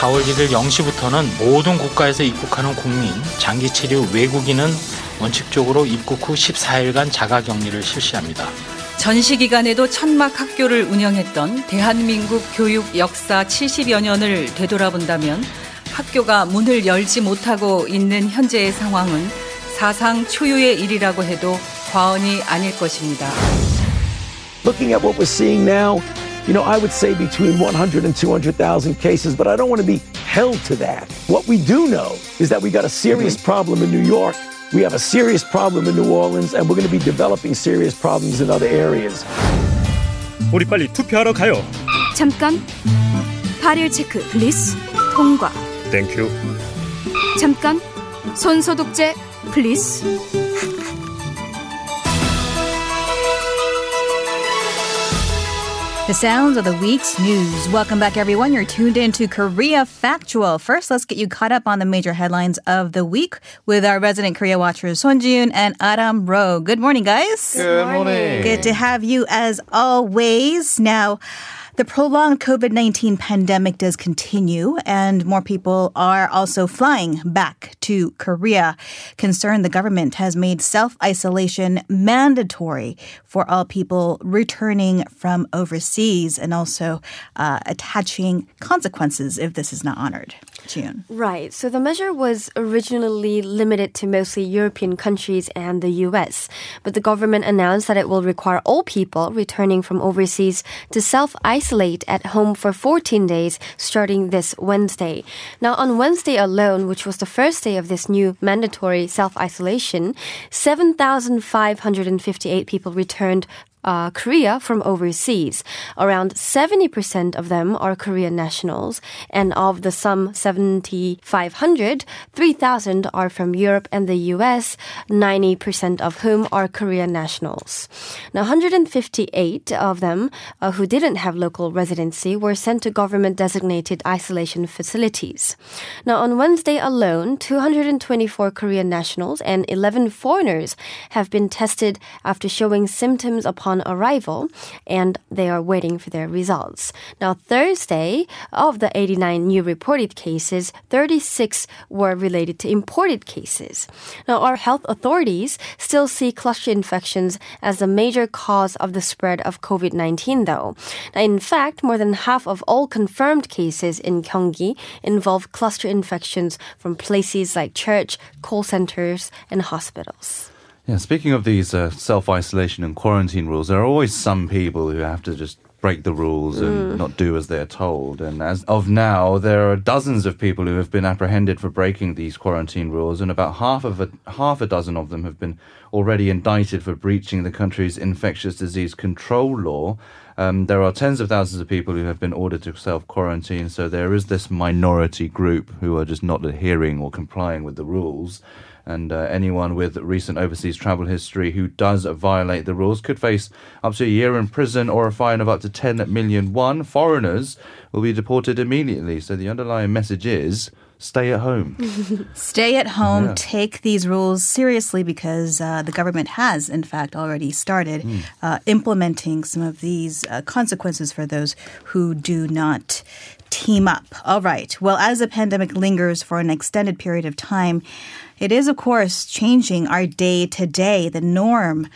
4월 1일 0시부터는 모든 국가에서 입국하는 국민, 장기 체류 외국인은 원칙적으로 입국 후 14일간 자가 격리를 실시합니다. 전시 기간에도 천막 학교를 운영했던 대한민국 교육 역사 70여 년을 되돌아본다면 학교가 문을 열지 못하고 있는 현재의 상황은 사상 초유의 일이라고 해도 과언이 아닐 것입니다. Looking at what we're seeing now, you know, I would say between 100 and 200,000 cases, but I don't want to be held to that. What we do know is that we got a serious problem in New York. We have a serious problem in New Orleans, and we're going to be developing serious problems in other areas. 우리 빨리 투표하러 가요. 잠깐. 발열 체크 플리즈. 통과. 땡큐. 잠깐. 손 소독제 플리즈. The sounds of the week's news. Welcome back, everyone. You're tuned in to Korea Factual. First, let's get you caught up on the major headlines of the week with our resident Korea watchers, Son Jiun and Adam Ro. Good morning, guys. Good morning. Good to have you as always. Now, the prolonged COVID 19 pandemic does continue, and more people are also flying back to Korea. Concerned, the government has made self isolation mandatory for all people returning from overseas and also uh, attaching consequences if this is not honored. June. Right. So the measure was originally limited to mostly European countries and the US, but the government announced that it will require all people returning from overseas to self isolate at home for 14 days starting this Wednesday. Now, on Wednesday alone, which was the first day of this new mandatory self isolation, 7,558 people returned uh, Korea from overseas. Around 70% of them are Korean nationals, and of the some 7,500, 3,000 are from Europe and the US, 90% of whom are Korean nationals. Now, 158 of them uh, who didn't have local residency were sent to government designated isolation facilities. Now, on Wednesday alone, 224 Korean nationals and 11 foreigners have been tested after showing symptoms upon arrival, and they are waiting for their results. Now, Thursday, of the 89 new reported cases, 36 were related to imported cases. Now, our health authorities still see cluster infections as the major cause of the spread of COVID 19, though. Now, in fact, more than half of all confirmed cases in Gyeonggi involve cluster infections from places like church, call centers, and hospitals. Yeah, speaking of these uh, self isolation and quarantine rules, there are always some people who have to just break the rules and not do as they're told. And as of now, there are dozens of people who have been apprehended for breaking these quarantine rules, and about half of a half a dozen of them have been already indicted for breaching the country's infectious disease control law. Um, there are tens of thousands of people who have been ordered to self quarantine, so there is this minority group who are just not adhering or complying with the rules. And uh, anyone with recent overseas travel history who does violate the rules could face up to a year in prison or a fine of up to 10 million won. Foreigners will be deported immediately. So the underlying message is stay at home. Stay at home, Yeah. take these rules seriously because uh, the government has, in fact, already started Hmm. uh, implementing some of these uh, consequences for those who do not team up. All right. Well, as the pandemic lingers for an extended period of time, it is, of course, changing our day to day, the norm.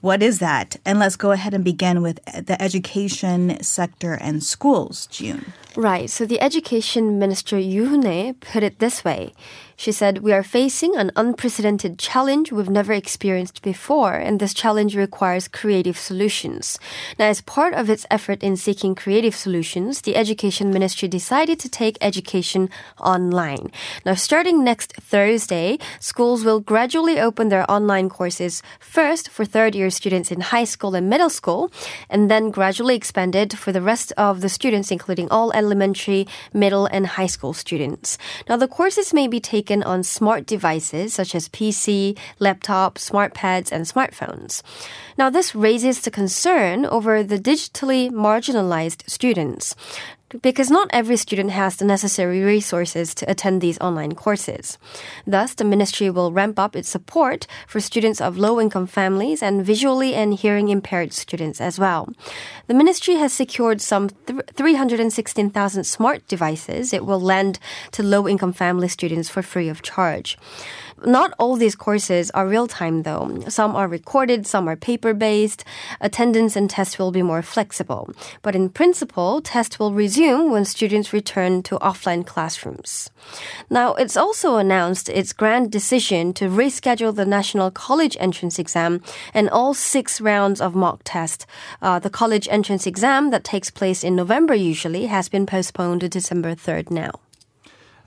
What is that? And let's go ahead and begin with the education sector and schools, June. Right. So the education minister Yoo Eun-hae put it this way. She said, "We are facing an unprecedented challenge we've never experienced before, and this challenge requires creative solutions." Now, as part of its effort in seeking creative solutions, the education ministry decided to take education online. Now, starting next Thursday, schools will gradually open their online courses first for third-year students in high school and middle school, and then gradually expanded for the rest of the students, including all elementary, middle, and high school students. Now, the courses may be taken on smart devices such as PC, laptop, smart pads, and smartphones. Now, this raises the concern over the digitally marginalized students. Because not every student has the necessary resources to attend these online courses. Thus, the ministry will ramp up its support for students of low income families and visually and hearing impaired students as well. The ministry has secured some 316,000 smart devices it will lend to low income family students for free of charge. Not all these courses are real time though. Some are recorded, some are paper based. Attendance and tests will be more flexible. But in principle, tests will resume when students return to offline classrooms. Now, it's also announced its grand decision to reschedule the national college entrance exam and all six rounds of mock test. Uh, the college entrance exam that takes place in November usually has been postponed to December 3rd now.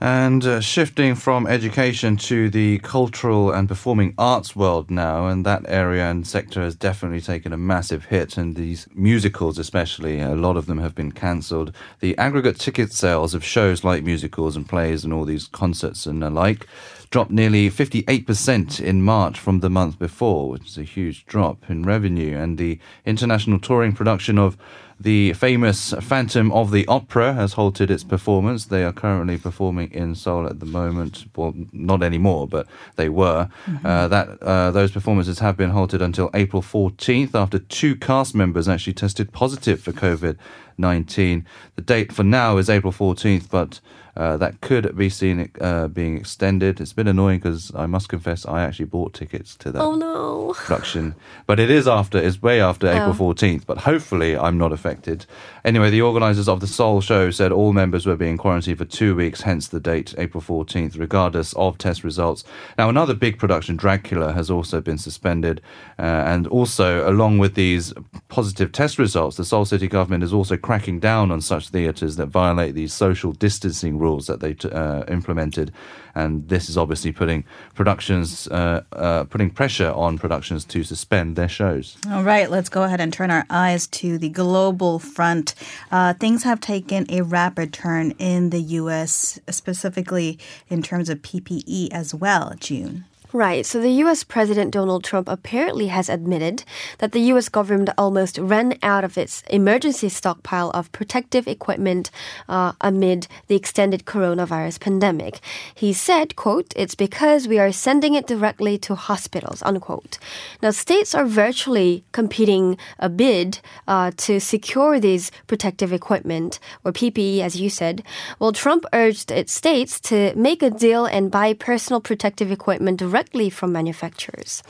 And uh, shifting from education to the cultural and performing arts world now, and that area and sector has definitely taken a massive hit. And these musicals, especially, a lot of them have been cancelled. The aggregate ticket sales of shows like musicals and plays and all these concerts and the like dropped nearly 58% in March from the month before, which is a huge drop in revenue. And the international touring production of the famous Phantom of the Opera has halted its performance. They are currently performing in Seoul at the moment. Well, not anymore, but they were. Uh, that uh, those performances have been halted until April 14th after two cast members actually tested positive for COVID 19. The date for now is April 14th, but uh, that could be seen uh, being extended. It's been annoying because I must confess I actually bought tickets to that Oh no. production, but it is after, it's way after April 14th, but hopefully I'm not affected. Anyway, the organisers of the Seoul show said all members were being quarantined for two weeks, hence the date, April 14th, regardless of test results. Now, another big production, Dracula, has also been suspended, uh, and also, along with these positive test results, the Seoul City government is also cracking down on such theatres that violate these social distancing rules that they uh, implemented. And this is obviously putting productions, uh, uh, putting pressure on productions to suspend their shows. All right, let's go ahead and turn our eyes to the global front. Uh, things have taken a rapid turn in the U.S., specifically in terms of PPE as well, June. Right. So the US President Donald Trump apparently has admitted that the US government almost ran out of its emergency stockpile of protective equipment uh, amid the extended coronavirus pandemic. He said, quote, it's because we are sending it directly to hospitals, unquote. Now, states are virtually competing a bid uh, to secure these protective equipment, or PPE, as you said. Well, Trump urged its states to make a deal and buy personal protective equipment directly from manufacturers.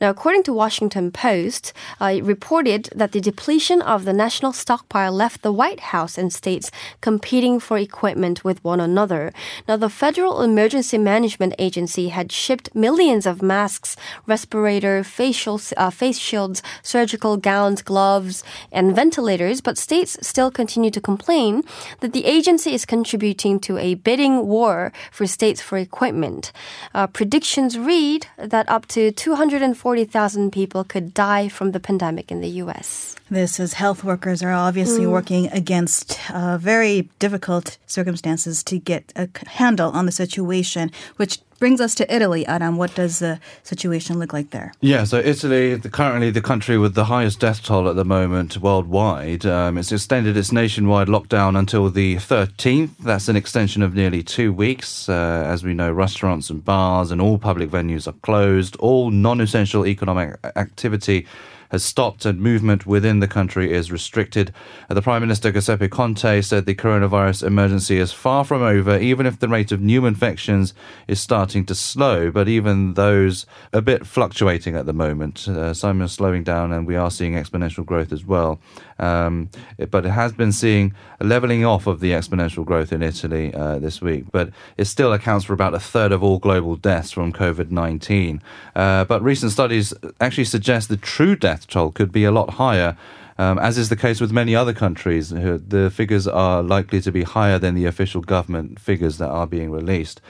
Now, according to Washington Post, uh, it reported that the depletion of the national stockpile left the White House and states competing for equipment with one another. Now, the Federal Emergency Management Agency had shipped millions of masks, respirator, facial, uh, face shields, surgical gowns, gloves, and ventilators, but states still continue to complain that the agency is contributing to a bidding war for states for equipment. Uh, predictions read that up to 240,000 people could die from the pandemic in the U.S. This is health workers are obviously working against uh, very difficult circumstances to get a handle on the situation, which brings us to Italy. Adam, what does the situation look like there? Yeah, so Italy, the, currently the country with the highest death toll at the moment worldwide, um, it's extended its nationwide lockdown until the 13th. That's an extension of nearly two weeks. Uh, as we know, restaurants and bars and all public venues are closed. All non essential economic activity has stopped and movement within the country is restricted. Uh, the Prime Minister Giuseppe Conte said the coronavirus emergency is far from over, even if the rate of new infections is starting to slow. But even those a bit fluctuating at the moment, uh, some are slowing down, and we are seeing exponential growth as well. Um, it- but it has been seeing a leveling off of the exponential growth in Italy uh, this week. But it still accounts for about a third of all global deaths from COVID 19. Uh, but recent studies actually suggest the true death toll could be a lot higher. Um, as is the case with many other countries, the figures are likely to be higher than the official government figures that are being released.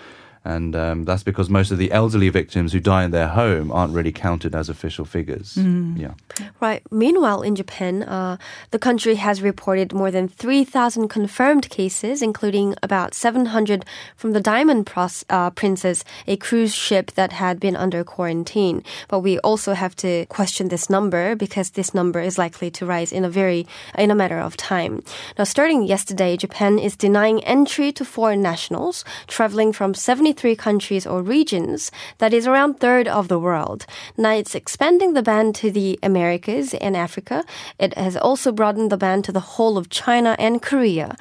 And um, that's because most of the elderly victims who die in their home aren't really counted as official figures. Yeah. Right. Meanwhile, in Japan, uh, the country has reported more than 3,000 confirmed cases, including about 700 from the Diamond Pros- uh, Princess, a cruise ship that had been under quarantine. But we also have to question this number because this number is likely to rise in a very in a matter of time. Now, starting yesterday, Japan is denying entry to foreign nationals traveling from 73 countries or regions. That is around third of the world. Now, it's expanding the ban to the Americas and Africa. It has also broadened the ban to the whole of China and Korea.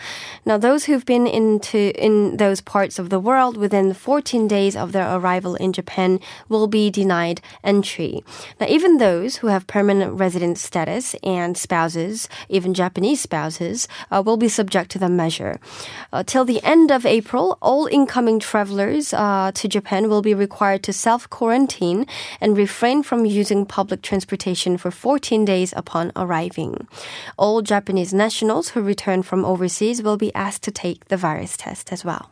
Now, those who've been into in those parts of the world within 14 days of their arrival in Japan will be denied entry. Now, even those who have permanent resident status and spouses, even Japanese spouses, uh, will be subject to the measure. Uh, till the end of April, all incoming travelers uh, to Japan will be required to self quarantine and refrain from using public transportation for 14 days upon arriving. All Japanese nationals who return from overseas will be asked to take the virus test as well.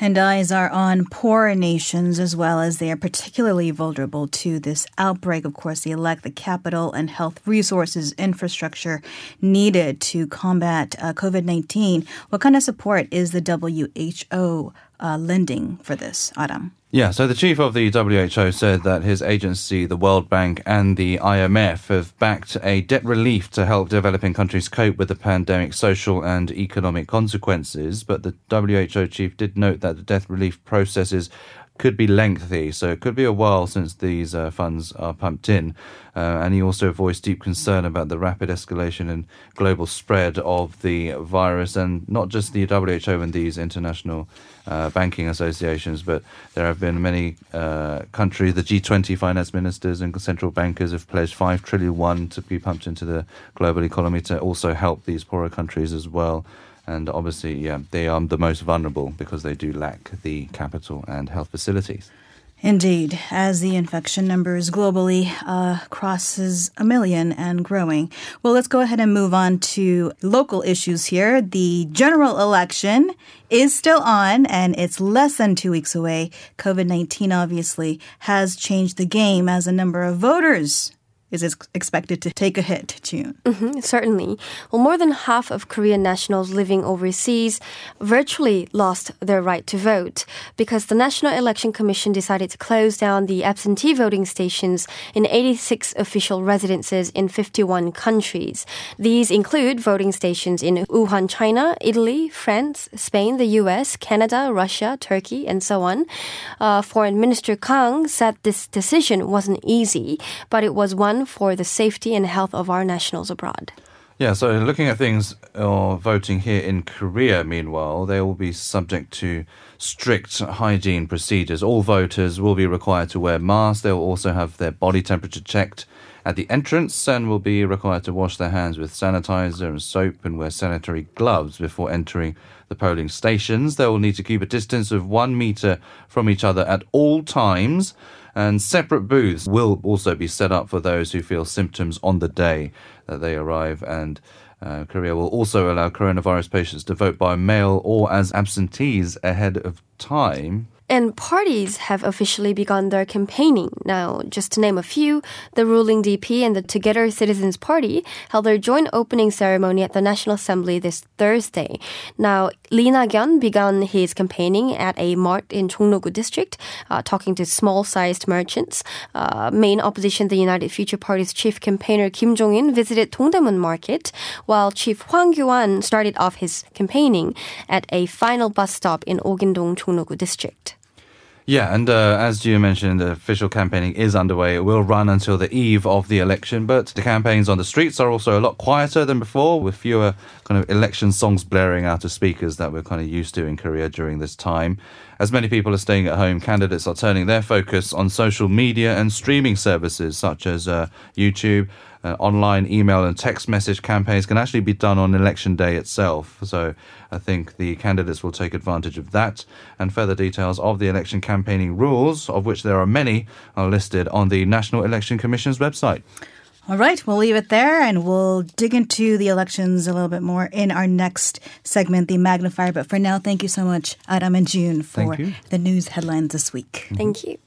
And eyes are on poorer nations as well as they are particularly vulnerable to this outbreak. Of course, they lack the capital and health resources infrastructure needed to combat uh, COVID 19. What kind of support is the WHO uh, lending for this, Adam? Yeah, so the chief of the WHO said that his agency, the World Bank, and the IMF have backed a debt relief to help developing countries cope with the pandemic's social and economic consequences. But the WHO chief did note that the debt relief processes could be lengthy, so it could be a while since these uh, funds are pumped in. Uh, and he also voiced deep concern about the rapid escalation and global spread of the virus, and not just the WHO and these international uh, banking associations, but there have been many uh, countries, the G20 finance ministers and central bankers have pledged 5 trillion won to be pumped into the global economy to also help these poorer countries as well. And obviously, yeah, they are the most vulnerable because they do lack the capital and health facilities. Indeed, as the infection numbers globally uh, crosses a million and growing. Well, let's go ahead and move on to local issues here. The general election is still on and it's less than two weeks away. COVID 19 obviously has changed the game as a number of voters is expected to take a hit, June. Mhm, certainly. Well, more than half of Korean nationals living overseas virtually lost their right to vote because the National Election Commission decided to close down the absentee voting stations in 86 official residences in 51 countries. These include voting stations in Wuhan, China, Italy, France, Spain, the US, Canada, Russia, Turkey, and so on. Uh, Foreign Minister Kang said this decision wasn't easy, but it was one for the safety and health of our nationals abroad. Yeah, so looking at things or voting here in Korea, meanwhile, they will be subject to strict hygiene procedures. All voters will be required to wear masks. They will also have their body temperature checked at the entrance and will be required to wash their hands with sanitizer and soap and wear sanitary gloves before entering the polling stations. They will need to keep a distance of one meter from each other at all times. And separate booths will also be set up for those who feel symptoms on the day that they arrive. And uh, Korea will also allow coronavirus patients to vote by mail or as absentees ahead of time. And parties have officially begun their campaigning. Now, just to name a few, the ruling DP and the Together Citizens Party held their joint opening ceremony at the National Assembly this Thursday. Now, Lee Nak-yon began his campaigning at a mart in Chongno-gu district, uh, talking to small-sized merchants. Uh, main opposition, the United Future Party's chief campaigner Kim Jong-in visited Dongdaemun Market, while Chief Hwang Kyo-an started off his campaigning at a final bus stop in Ogindong, Chongno-gu district. Yeah, and uh, as you mentioned, the official campaigning is underway. It will run until the eve of the election, but the campaigns on the streets are also a lot quieter than before, with fewer kind of election songs blaring out of speakers that we're kind of used to in Korea during this time. As many people are staying at home, candidates are turning their focus on social media and streaming services such as uh, YouTube. Uh, online email and text message campaigns can actually be done on election day itself. So I think the candidates will take advantage of that. And further details of the election campaigning rules, of which there are many, are listed on the National Election Commission's website. All right, we'll leave it there and we'll dig into the elections a little bit more in our next segment, the magnifier. But for now, thank you so much, Adam and June, for the news headlines this week. Thank you.